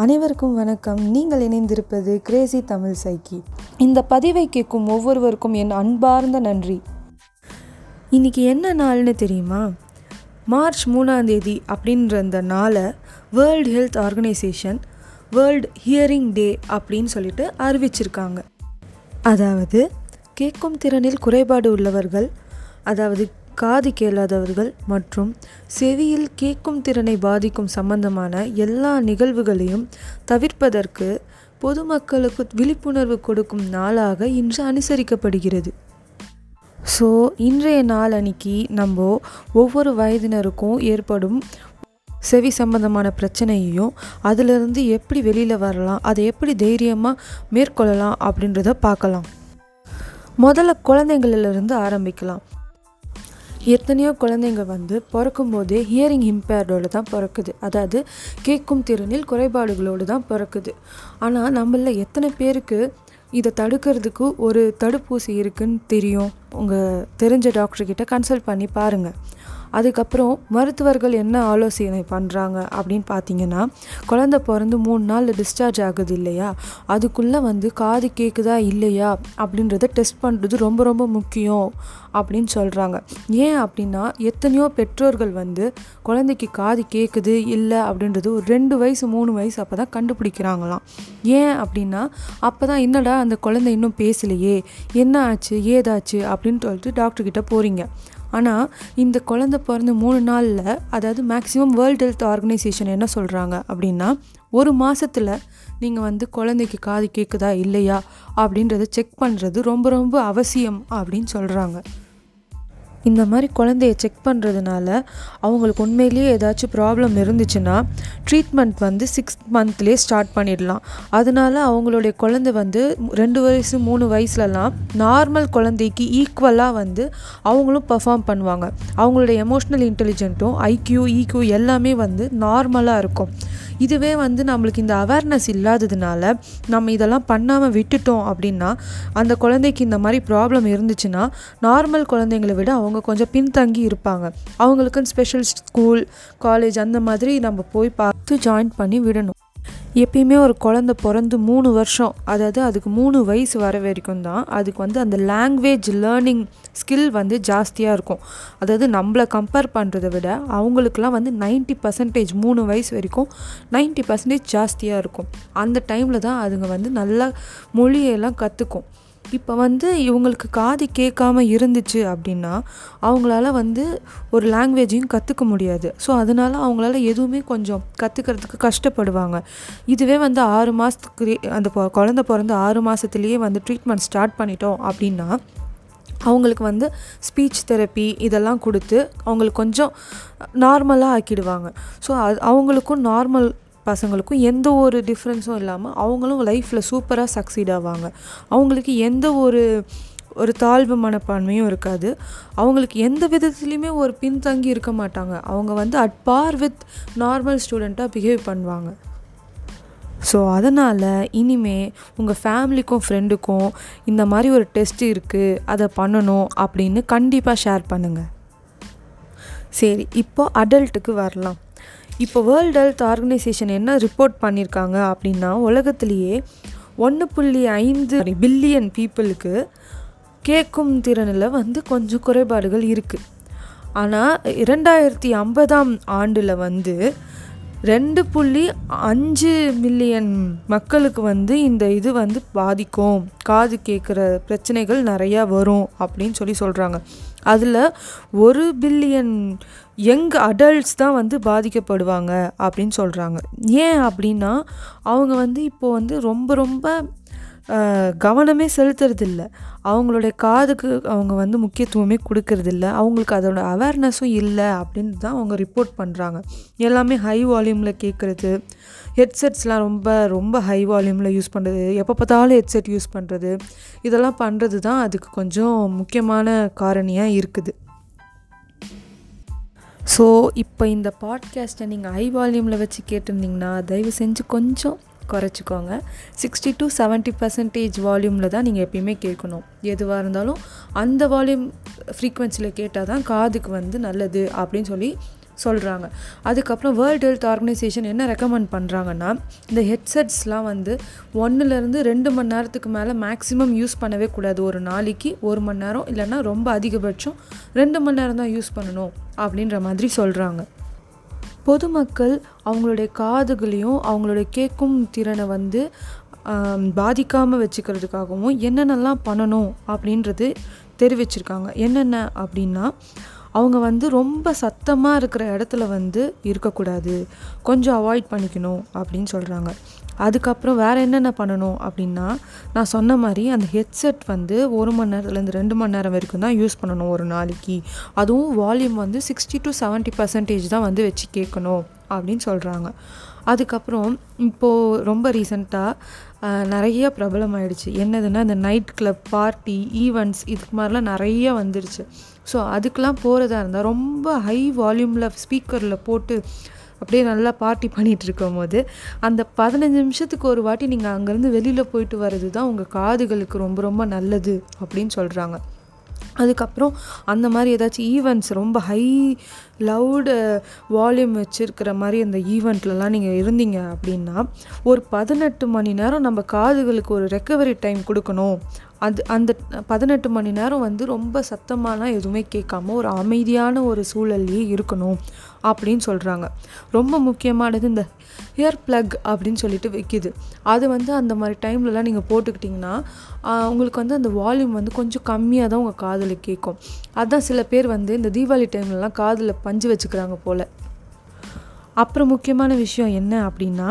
அனைவருக்கும் வணக்கம். நீங்கள் இணைந்திருப்பது கிரேசி தமிழ் சைக்கி இந்த பதிவை கேட்கும் ஒவ்வொருவருக்கும் என் அன்பார்ந்த நன்றி. இன்றைக்கி என்ன நாள்னு தெரியுமா? மார்ச் மூணாம் தேதி அப்படின்ற அந்த நாளை World Health Organization World Hearing Day அப்படின்னு சொல்லிட்டு அறிவிச்சிருக்காங்க. அதாவது கேட்கும் திறனில் குறைபாடு உள்ளவர்கள் அதாவது காது கேளாதவர்கள் மற்றும் செவியில் கேட்கும் திறனை பாதிக்கும் சம்பந்தமான எல்லா நிகழ்வுகளையும் தவிர்ப்பதற்கு பொதுமக்களுக்கு விழிப்புணர்வு கொடுக்கும் நாளாக இன்று அனுசரிக்கப்படுகிறது. ஸோ இன்றைய நாள் அன்னைக்கு நம்ம ஒவ்வொரு வயதினருக்கும் ஏற்படும் செவி சம்பந்தமான பிரச்சனையையும் அதிலிருந்து எப்படி வெளியில் வரலாம் அதை எப்படி தைரியமாக மேற்கொள்ளலாம் அப்படின்றத பார்க்கலாம். முதல்ல குழந்தைங்களிலிருந்து ஆரம்பிக்கலாம். எத்தனையோ குழந்தைங்க வந்து பிறக்கும் போதே ஹியரிங் இம்பேர்டோடு தான் பிறக்குது. அதாவது கேட்கும் திறனில் குறைபாடுகளோடு தான் பிறக்குது. ஆனால் நம்மள எத்தனை பேருக்கு இதை தடுக்கிறதுக்கு ஒரு தடுப்பூசி இருக்குன்னு தெரியும்? உங்கள் தெரிஞ்ச டாக்டர்கிட்ட கன்சல்ட் பண்ணி பாருங்கள் அதுக்கப்புறம் மருத்துவர்கள் என்ன ஆலோசனை பண்ணுறாங்க அப்படின்னு பார்த்தீங்கன்னா குழந்த பிறந்து மூணு நாளில் டிஸ்சார்ஜ் ஆகுது இல்லையா? அதுக்குள்ளே வந்து காது கேட்குதா இல்லையா? அப்படின்றத டெஸ்ட் பண்ணுறது ரொம்ப ரொம்ப முக்கியம். அப்படின்னு சொல்கிறாங்க ஏன் அப்படின்னா எத்தனையோ பெற்றோர்கள் வந்து குழந்தைக்கு காது கேட்குது இல்லை அப்படின்றது ஒரு ரெண்டு வயசு மூணு வயசு அப்போ தான் கண்டுபிடிக்கிறாங்களாம். ஏன் அப்படின்னா அப்போ தான் என்னடா அந்த குழந்தை இன்னும் பேசலையே என்ன ஆச்சு ஏதாச்சு அப்படின்னு சொல்லிட்டு டாக்டர்கிட்ட போகிறீங்க ஆனால் இந்த குழந்த பிறந்த மூணு நாளில் அதாவது மேக்ஸிமம் வேர்ல்டு ஹெல்த் ஆர்கனைசேஷன் என்ன சொல்கிறாங்க அப்படின்னா ஒரு மாதத்தில் நீங்கள் வந்து குழந்தைக்கு காது கேட்குதா இல்லையா அப்படின்றத செக் பண்ணுறது ரொம்ப ரொம்ப அவசியம் அப்படின்னு சொல்கிறாங்க இந்த மாதிரி குழந்தைய செக் பண்ணுறதுனால அவங்களுக்கு உண்மையிலேயே ஏதாச்சும் ப்ராப்ளம் இருந்துச்சுன்னா ட்ரீட்மெண்ட் வந்து சிக்ஸ் மந்த்லேயே ஸ்டார்ட் பண்ணிடலாம். அதனால அவங்களுடைய குழந்தை வந்து ரெண்டு வயசு மூணு வயசுலலாம் நார்மல் குழந்தைக்கு ஈக்குவலாக வந்து அவங்களும் பர்ஃபார்ம் பண்ணுவாங்க. அவங்களுடைய எமோஷ்னல் இன்டெலிஜென்ட்டும் ஐக்யூ ஈக்யூ எல்லாமே வந்து நார்மலாக இருக்கும். இதுவே வந்து நம்மளுக்கு இந்த அவேர்னஸ் இல்லாததுனால நம்ம இதெல்லாம் பண்ணாமல் விட்டுட்டோம் அப்படின்னா அந்த குழந்தைக்கு இந்த மாதிரி ப்ராப்ளம் இருந்துச்சுன்னா நார்மல் குழந்தைங்களை விட அவங்க கொஞ்சம் பின்தங்கி இருப்பாங்க. அவங்களுக்குன்னு ஸ்பெஷல் ஸ்கூல் காலேஜ் அந்த மாதிரி நம்ம போய் பார்த்து ஜாயின் பண்ணி விடணும். எப்பயுமே ஒரு குழந்த பிறந்து மூணு வருஷம் அதாவது அதுக்கு மூணு வயசு வர வரைக்கும் தான் அதுக்கு வந்து அந்த லாங்குவேஜ் லேர்னிங் ஸ்கில் வந்து ஜாஸ்தியாக இருக்கும். அதாவது நம்மளை கம்பேர் பண்ணுறதை விட அவங்களுக்குலாம் வந்து நைன்ட்டி பர்சன்டேஜ் மூணு வயசு வரைக்கும் நைன்ட்டி பர்சன்டேஜ் ஜாஸ்தியாக இருக்கும். அந்த டைமில் தான் அதுங்க வந்து நல்லா மொழியெல்லாம் கற்றுக்கும் இப்போ வந்து இவங்களுக்கு காது கேட்காம இருந்துச்சு அப்படின்னா அவங்களால வந்து ஒரு லாங்குவேஜையும் கற்றுக்க முடியாது. ஸோ அதனால் அவங்களால எதுவுமே கொஞ்சம் கற்றுக்கிறதுக்கு கஷ்டப்படுவாங்க. இதுவே வந்து ஆறு மாதத்துக்கு அந்த குழந்த பிறந்து ஆறு மாதத்துலேயே வந்து ட்ரீட்மெண்ட் ஸ்டார்ட் பண்ணிட்டோம் அப்படின்னா அவங்களுக்கு வந்து ஸ்பீச் தெரப்பி இதெல்லாம் கொடுத்து அவங்களுக்கு கொஞ்சம் நார்மலாக ஆக்கிடுவாங்க. ஸோ அது அவங்களுக்கும் நார்மல் பசங்களுக்கும் எந்த ஒரு டிஃப்ரென்ஸும் இல்லாமல் அவங்களும் லைஃப்பில் சூப்பராக சக்சீட் ஆவாங்க. அவங்களுக்கு எந்த ஒரு ஒரு தாழ்வு மனப்பான்மையும் இருக்காது. அவங்களுக்கு எந்த விதத்துலேயுமே ஒரு பின்தங்கி இருக்க மாட்டாங்க. அவங்க வந்து அட் பார் வித் நார்மல் ஸ்டூடெண்ட்டாக பிஹேவ் பண்ணுவாங்க. ஸோ அதனால் இனிமே உங்கள் ஃபேமிலிக்கும் ஃப்ரெண்டுக்கும் இந்த மாதிரி ஒரு டெஸ்ட் இருக்குது அதை பண்ணணும் அப்படின்னு கண்டிப்பாக ஷேர் பண்ணுங்கள் சரி இப்போ அடல்ட்டுக்கு வரலாம். இப்போ வேர்ல்டு ஹெல்த் ஆர்கனைசேஷன் என்ன ரிப்போர்ட் பண்ணியிருக்காங்க அப்படின்னா உலகத்திலேயே ஒன்று புள்ளி ஐந்து பில்லியன் பீப்புளுக்கு கேட்கும் திறனில் வந்து கொஞ்சம் குறைபாடுகள் இருக்குது ஆனால் இரண்டாயிரத்தி ஐம்பதாம் ஆண்டில் வந்து ரெண்டு புள்ளி அஞ்சு மில்லியன் மக்களுக்கு வந்து இந்த இது வந்து பாதிக்கும். காது கேட்குற பிரச்சனைகள் நிறையா வரும் அப்படின்னு சொல்லி சொல்கிறாங்க அதில் ஒரு பில்லியன் யங் அடல்ட்ஸ் தான் வந்து பாதிக்கப்படுவாங்க அப்படின்னு சொல்கிறாங்க ஏன் அப்படின்னா அவங்க வந்து இப்போது வந்து ரொம்ப ரொம்ப கவனமே செலுத்துறதில்ல. அவங்களுடைய காதுக்கு அவங்க வந்து முக்கியத்துவமே கொடுக்கறதில்ல. அவங்களுக்கு அதோட அவேர்னஸும் இல்லை அப்படின்னு தான் அவங்க ரிப்போர்ட் பண்ணுறாங்க எல்லாமே ஹை வால்யூமில் கேட்குறது ஹெட்செட்ஸ்லாம் ரொம்ப ரொம்ப ஹை வால்யூமில் யூஸ் பண்ணுறது எப்போ பார்த்தாலும் ஹெட்செட் யூஸ் பண்ணுறது இதெல்லாம் பண்ணுறது தான் அதுக்கு கொஞ்சம் முக்கியமான காரணியாக இருக்குது. ஸோ இப்போ இந்த பாட்காஸ்ட்டை நீங்கள் ஹை வால்யூமில் வச்சு கேட்டிருந்தீங்கன்னா தயவு செஞ்சு கொஞ்சம் குறைச்சிக்கோங்க. சிக்ஸ்டி டு செவன்ட்டி பர்சன்டேஜ் வால்யூமில் தான் நீங்கள் எப்பயுமே கேட்கணும். எதுவாக இருந்தாலும் அந்த வால்யூம் ஃப்ரீக்குவென்சியில் கேட்டால் தான் காதுக்கு வந்து நல்லது அப்படின்னு சொல்லி சொல்கிறாங்க அதுக்கப்புறம் வேர்ல்டு ஹெல்த் ஆர்கனைசேஷன் என்ன ரெக்கமெண்ட் பண்ணுறாங்கன்னா இந்த ஹெட்செட்ஸ்லாம் வந்து ஒன்றுலேருந்து ரெண்டு மணி நேரத்துக்கு மேலே மேக்ஸிமம் யூஸ் பண்ணவே கூடாது. ஒரு நாளைக்கு ஒரு மணி நேரம் இல்லைன்னா ரொம்ப அதிகபட்சம் ரெண்டு மணி நேரம் தான் யூஸ் பண்ணணும் அப்படின்ற மாதிரி சொல்கிறாங்க பொதுமக்கள் அவங்களுடைய காதுகளையும் அவங்களுடைய கேட்கும் திறனை வந்து பாதிக்காமல் வச்சுக்கிறதுக்காகவும் என்னென்னலாம் பண்ணணும் அப்படின்றது தெரிவிச்சிருக்காங்க. என்னென்ன அப்படின்னா அவங்க வந்து ரொம்ப சத்தமாக இருக்கிற இடத்துல வந்து இருக்கக்கூடாது. கொஞ்சம் அவாய்ட் பண்ணிக்கணும் அப்படின்னு சொல்கிறாங்க அதுக்கப்புறம் வேறு என்னென்ன பண்ணணும் அப்படின்னா நான் சொன்ன மாதிரி அந்த ஹெட்செட் வந்து ஒரு மணி நேரத்துலேருந்து ரெண்டு மணி நேரம் வரைக்கும் தான் யூஸ் பண்ணணும் ஒரு நாளைக்கு. அதுவும் வால்யூம் வந்து சிக்ஸ்டி டு செவன்ட்டி பர்சன்டேஜ் தான் வந்து வச்சு கேட்கணும் அப்படின்னு சொல்கிறாங்க அதுக்கப்புறம் இப்போது ரொம்ப ரீசண்டாக நிறைய பிரபலம் ஆயிடுச்சு. என்னதுன்னா இந்த நைட் கிளப் பார்ட்டி ஈவெண்ட்ஸ் இதுக்கு மாதிரிலாம் நிறைய வந்துடுச்சு ஸோ அதுக்கெலாம் போகிறதா இருந்தால் ரொம்ப ஹை வால்யூமில் ஸ்பீக்கரில் போட்டு அப்படியே நல்லா பார்ட்டி பண்ணிகிட்டு இருக்கும் போது அந்த பதினஞ்சு நிமிஷத்துக்கு ஒரு வாட்டி நீங்கள் அங்கேருந்து வெளியில் போயிட்டு வர்றது தான் உங்கள் காதுகளுக்கு ரொம்ப ரொம்ப நல்லது அப்படின்னு சொல்கிறாங்க அதுக்கப்புறம் அந்த மாதிரி ஏதாச்சும் ஈவெண்ட்ஸ் ரொம்ப ஹை லவுடு வால்யூம் வச்சுருக்கிற மாதிரி அந்த ஈவெண்ட்லலாம் நீங்கள் இருந்தீங்க அப்படின்னா ஒரு பதினெட்டு மணி நேரம் நம்ம காதுகளுக்கு ஒரு ரெக்கவரி டைம் கொடுக்கணும் அது அந்த பதினெட்டு மணி நேரம் வந்து ரொம்ப சத்தமாலாம் எதுவுமே கேட்காம ஒரு அமைதியான ஒரு சூழல்லையே இருக்கணும் அப்படின்னு சொல்கிறாங்க ரொம்ப முக்கியமானது இந்த ஹேர் ப்ளக் அப்படின்னு சொல்லிட்டு வைக்கிது. அது வந்து அந்த மாதிரி டைம்லலாம் நீங்கள் போட்டுக்கிட்டிங்கன்னா உங்களுக்கு வந்து அந்த வால்யூம் வந்து கொஞ்சம் கம்மியாக தான் உங்கள் காதில் கேட்கும். அதுதான் சில பேர் வந்து இந்த தீபாவளி டைம்லலாம் காதில் பஞ்சு வச்சுக்கிறாங்க போல். அப்புறம் முக்கியமான விஷயம் என்ன அப்படின்னா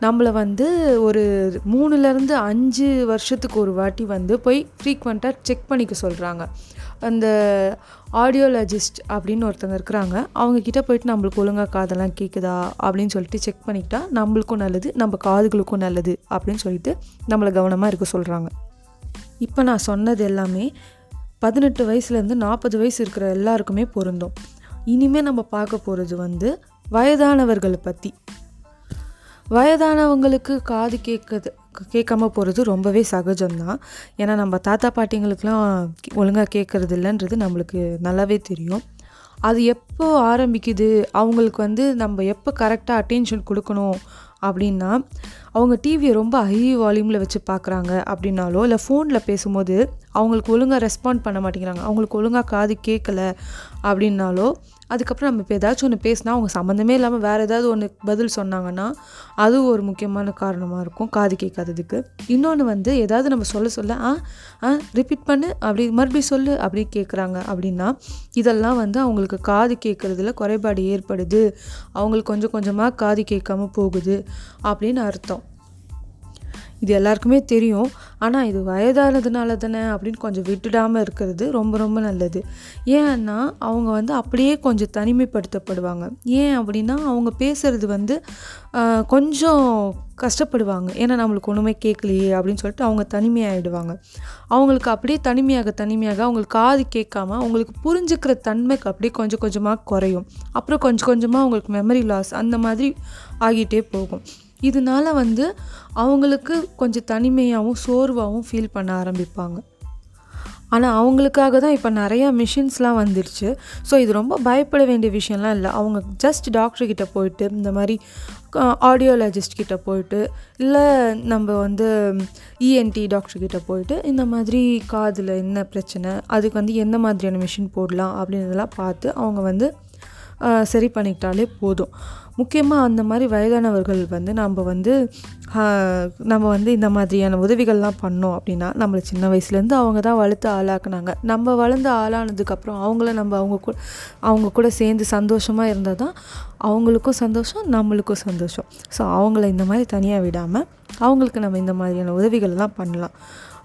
நம்மளை வந்து ஒரு மூணுலேருந்து அஞ்சு வருஷத்துக்கு ஒரு வாட்டி வந்து போய் ஃப்ரீக்வெண்ட்டாக செக் பண்ணிக்க சொல்கிறாங்க அந்த ஆடியோலஜிஸ்ட் அப்படின்னு ஒருத்தங்க இருக்கிறாங்க. அவங்கக்கிட்ட போயிட்டு நம்மளுக்கு ஒழுங்காக காதெல்லாம் கேட்குதா அப்படின்னு சொல்லிட்டு செக் பண்ணிக்கிட்டா நம்மளுக்கும் நல்லது நம்ம காதுகளுக்கும் நல்லது அப்படின்னு சொல்லிட்டு நம்மளை கவனமாக இருக்க சொல்கிறாங்க இப்போ நான் சொன்னது எல்லாமே பதினெட்டு வயசுலேருந்து நாற்பது வயசு இருக்கிற எல்லாருக்குமே பொருந்தும். இனிமேல் நம்ம பார்க்க போகிறது வந்து வயதானவர்களை பற்றி வயதானவங்களுக்கு காது கேட்குது கேட்காம போகிறது ரொம்பவே சகஜம்தான். ஏன்னா நம்ம தாத்தா பாட்டிங்களுக்கெலாம் ஒழுங்காக கேட்குறது இல்லைன்றது நம்மளுக்கு நல்லாவே தெரியும். அது எப்போ ஆரம்பிக்குது? அவங்களுக்கு வந்து நம்ம எப்போ கரெக்டாக அட்டென்ஷன் கொடுக்கணும் அப்படின்னா அவங்க டிவியை ரொம்ப ஹை வால்யூமில் வச்சு பார்க்குறாங்க அப்படின்னாலோ இல்லை ஃபோனில் பேசும்போது அவங்களுக்கு ஒழுங்காக ரெஸ்பாண்ட் பண்ண மாட்டேங்கிறாங்க அவங்களுக்கு ஒழுங்காக காது கேட்கல அப்படின்னாலோ அதுக்கப்புறம் நம்ம இப்போ ஏதாச்சும் ஒன்று பேசினா அவங்க சம்மந்தமே இல்லாமல் வேறு ஏதாவது ஒன்று பதில் சொன்னாங்கன்னா அது ஒரு முக்கியமான காரணமாக இருக்கும் காது கேட்காததுக்கு. இன்னொன்று வந்து ஏதாவது நம்ம சொல்ல சொல்ல ஆ ஆ ரிப்பீட் பண்ணு அப்படி மறுபடியும் சொல்லு அப்படி கேட்குறாங்க அப்படின்னா இதெல்லாம் வந்து அவங்களுக்கு காது கேட்குறதுல குறைபாடு ஏற்படுது. அவங்களுக்கு கொஞ்சம் கொஞ்சமாக காது கேட்காம போகுது அப்படின்னு அர்த்தம். இது எல்லாருக்குமே தெரியும். ஆனால் இது வயதானதுனால தானே அப்படின்னு கொஞ்சம் விட்டுடாமல் இருக்கிறது ரொம்ப ரொம்ப நல்லது. ஏன்னா அவங்க வந்து அப்படியே கொஞ்சம் தனிமைப்படுத்தப்படுவாங்க. ஏன் அப்படின்னா அவங்க பேசுகிறது வந்து கொஞ்சம் கஷ்டப்படுவாங்க. ஏன்னா நம்மளுக்கு ஒன்றுமே கேட்கலையே அப்படின்னு சொல்லிட்டு அவங்க தனிமையாகிடுவாங்க அவங்களுக்கு அப்படியே தனிமையாக தனிமையாக அவங்களுக்கு காது கேட்காம அவங்களுக்கு புரிஞ்சுக்கிற தன்மைக்கு அப்படியே கொஞ்சம் கொஞ்சமாக குறையும். அப்புறம் கொஞ்சம் கொஞ்சமாக அவங்களுக்கு மெமரி லாஸ் அந்த மாதிரி ஆகிட்டே போகும். இதனால வந்து அவங்களுக்கு கொஞ்சம் தனிமையாகவும் சோர்வாகவும் ஃபீல் பண்ண ஆரம்பிப்பாங்க. ஆனால் அவங்களுக்காக தான் இப்போ நிறையா மிஷின்ஸ்லாம் வந்துடுச்சு ஸோ இது ரொம்ப பயப்பட வேண்டிய விஷயம்லாம் இல்லை. அவங்க ஜஸ்ட் டாக்டர்கிட்ட போயிட்டு இந்த மாதிரி ஆடியோலஜிஸ்ட் கிட்ட போயிட்டு இல்லை நம்ம வந்து இஎன்டி டாக்டர்கிட்ட போயிட்டு இந்த மாதிரி காதில் என்ன பிரச்சனை அதுக்கு வந்து எந்த மாதிரியான மிஷின் போடலாம் அப்படின்றதெல்லாம் பார்த்து அவங்க வந்து சரி பண்ணிக்கிட்டாலே போதும். முக்கியமாக அந்த மாதிரி வயதானவர்கள் வந்து நம்ம வந்து நம்ம வந்து இந்த மாதிரியான உதவிகள்லாம் பண்ணோம் அப்படின்னா நம்மளை சின்ன வயசுலேருந்து அவங்க தான் வளர்த்து ஆளாக்குனாங்க. நம்ம வளர்ந்து ஆளானதுக்கப்புறம் அவங்கள நம்ம அவங்க கூட அவங்க கூட சேர்ந்து சந்தோஷமாக இருந்தால் தான் அவங்களுக்கும் சந்தோஷம் நம்மளுக்கும் சந்தோஷம். ஸோ அவங்கள இந்த மாதிரி தனியாக விடாமல் அவங்களுக்கு நம்ம இந்த மாதிரியான உதவிகள்லாம் பண்ணலாம்.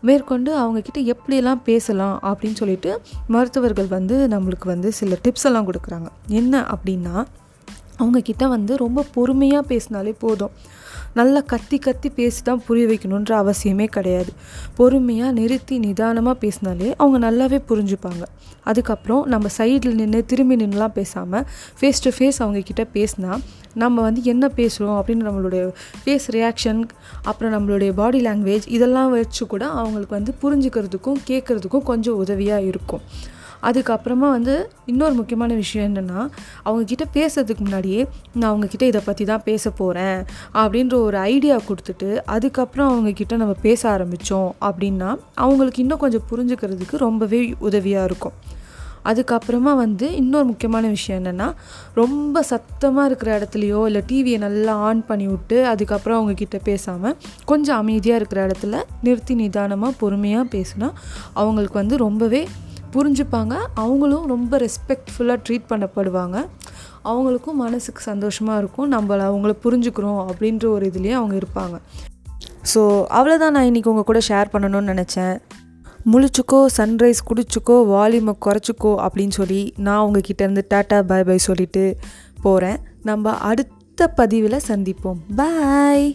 மேற்கொண்டு அவங்கக்கிட்ட எப்படியெல்லாம் பேசலாம் அப்படின்னு சொல்லிட்டு மருத்துவர்கள் வந்து நம்மளுக்கு வந்து சில டிப்ஸ் எல்லாம் கொடுக்குறாங்க. என்ன அப்படின்னா அவங்கக்கிட்ட வந்து ரொம்ப பொறுமையாக பேசினாலே போதும். நல்லா கத்தி கத்தி பேசி தான் புரிய வைக்கணுன்ற அவசியமே கிடையாது. பொறுமையாக நிறுத்தி நிதானமாக பேசினாலே அவங்க நல்லாவே புரிஞ்சுப்பாங்க. அதுக்கப்புறம் நம்ம சைடில் நின்று திரும்பி நின்றுலாம் பேசாமல் ஃபேஸ் டு ஃபேஸ் அவங்கக்கிட்ட பேசினா நம்ம வந்து என்ன பேசுகிறோம் அப்படின்னு நம்மளுடைய ஃபேஸ் ரியாக்ஷன் அப்புறம் நம்மளுடைய பாடி லாங்குவேஜ் இதெல்லாம் வச்சு கூட அவங்களுக்கு வந்து புரிஞ்சுக்கிறதுக்கும் கேட்குறதுக்கும் கொஞ்சம் உதவியாக இருக்கும். அதுக்கப்புறமா வந்து இன்னொரு முக்கியமான விஷயம் என்னென்னா அவங்கக்கிட்ட பேசுறதுக்கு முன்னாடியே நான் அவங்கக்கிட்ட இதை பற்றி தான் பேச போகிறேன் அப்படின்ற ஒரு ஐடியா கொடுத்துட்டு அதுக்கப்புறம் அவங்கக்கிட்ட நம்ம பேச ஆரம்பித்தோம் அப்படின்னா அவங்களுக்கு இன்னும் கொஞ்சம் புரிஞ்சுக்கிறதுக்கு ரொம்பவே உதவியாக இருக்கும். அதுக்கப்புறமா வந்து இன்னொரு முக்கியமான விஷயம் என்னென்னா ரொம்ப சத்தமாக இருக்கிற இடத்துலையோ இல்லை டிவியை நல்லா ஆன் பண்ணி விட்டு அதுக்கப்புறம் அவங்கக்கிட்ட பேசாமல் கொஞ்சம் அமைதியாக இருக்கிற இடத்துல நிறுத்தி நிதானமாக பொறுமையாக பேசுனா அவங்களுக்கு வந்து ரொம்பவே புரிஞ்சுப்பாங்க. அவங்களும் ரொம்ப ரெஸ்பெக்ட்ஃபுல்லாக ட்ரீட் பண்ணப்படுவாங்க. அவங்களுக்கும் மனசுக்கு சந்தோஷமாக இருக்கும். நம்மளை அவங்கள புரிஞ்சுக்கிறோம் அப்படின்ற ஒரு இதுலேயே அவங்க இருப்பாங்க. ஸோ அவ்வளோதான் நான் இன்றைக்கி உங்கள் கூட ஷேர் பண்ணணும்னு நினச்சேன். முழிச்சுக்கோ சன்ரைஸ் குடிச்சுக்கோ வால்யூமை குறைச்சிக்கோ அப்படின்னு சொல்லி நான் உங்ககிட்ட இருந்து டாட்டா பாய் பாய் சொல்லிட்டு போகிறேன் நம்ம அடுத்த பதிவில் சந்திப்போம். பாய்